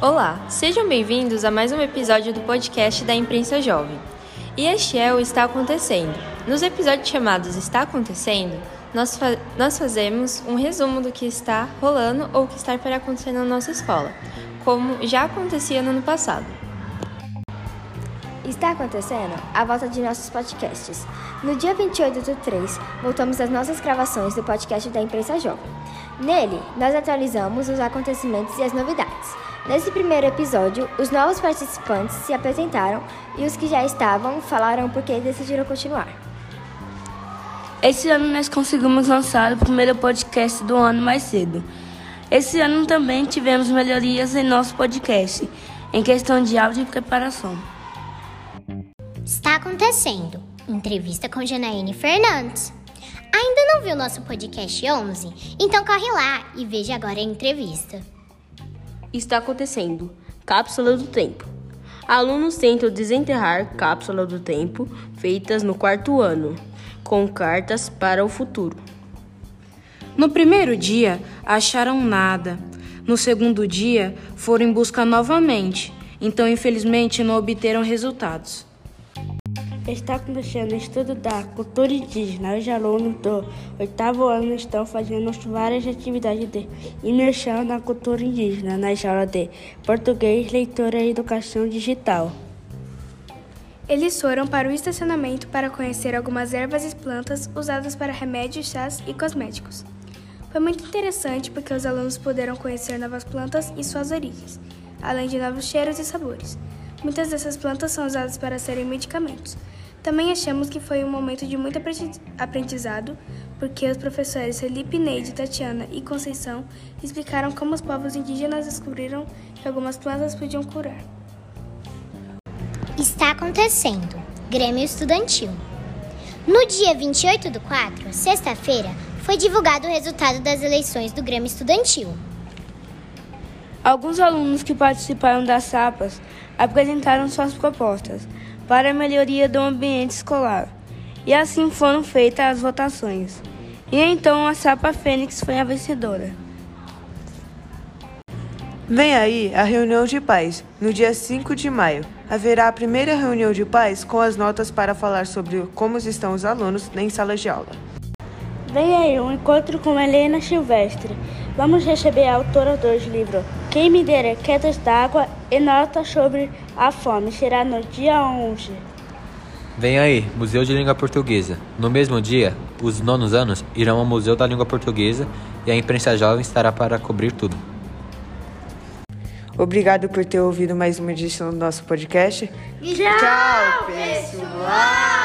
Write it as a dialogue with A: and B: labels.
A: Olá, sejam bem-vindos a mais um episódio do podcast da Imprensa Jovem. E este é o Está Acontecendo. Nos episódios chamados Está Acontecendo, nós, fa nós fazemos um resumo do que está rolando ou que está para acontecer na nossa escola, como já acontecia no ano passado.
B: Está acontecendo a volta de nossos podcasts. No dia 28 do 3, voltamos às nossas gravações do podcast da Imprensa Jovem. Nele, nós atualizamos os acontecimentos e as novidades. Nesse primeiro episódio, os novos participantes se apresentaram e os que já estavam falaram por que decidiram continuar.
C: Esse ano nós conseguimos lançar o primeiro podcast do ano mais cedo. Esse ano também tivemos melhorias em nosso podcast, em questão de áudio e preparação.
D: Está acontecendo. Entrevista com Janaíne Fernandes. Ainda não viu nosso podcast 11? Então corre lá e veja agora a entrevista.
E: Está acontecendo. Cápsula do tempo. Alunos tentam desenterrar cápsula do tempo feitas no quarto ano, com cartas para o futuro.
F: No primeiro dia, acharam nada. No segundo dia, foram em busca novamente. Então, infelizmente, não obteram resultados.
G: Está acontecendo o estudo da cultura indígena. Os alunos do oitavo ano estão fazendo várias atividades de imersão na cultura indígena nas aulas de português, leitura e educação digital.
H: Eles foram para o estacionamento para conhecer algumas ervas e plantas usadas para remédios, chás e cosméticos. Foi muito interessante porque os alunos puderam conhecer novas plantas e suas origens, além de novos cheiros e sabores. Muitas dessas plantas são usadas para serem medicamentos. Também achamos que foi um momento de muito aprendizado, porque os professores Felipe, Neide, Tatiana e Conceição explicaram como os povos indígenas descobriram que algumas plantas podiam curar.
D: Está acontecendo. Grêmio Estudantil. No dia 28 do 4, sexta-feira, foi divulgado o resultado das eleições do Grêmio Estudantil.
C: Alguns alunos que participaram das SAPAS apresentaram suas propostas para a melhoria do ambiente escolar, e assim foram feitas as votações. E então a Sapa Fênix foi a vencedora.
I: Vem aí a reunião de pais. No dia 5 de maio, haverá a primeira reunião de pais com as notas para falar sobre como estão os alunos em sala de aula.
G: Vem aí um encontro com Helena Silvestre. Vamos receber a autora dos livros Quem me dera quedas d'água e notas sobre a fome. Será no dia 11.
J: Vem aí, Museu de Língua Portuguesa. No mesmo dia, os nonos anos irão ao Museu da Língua Portuguesa e a imprensa jovem estará para cobrir tudo.
I: Obrigado por ter ouvido mais uma edição do nosso podcast.
K: Tchau, pessoal!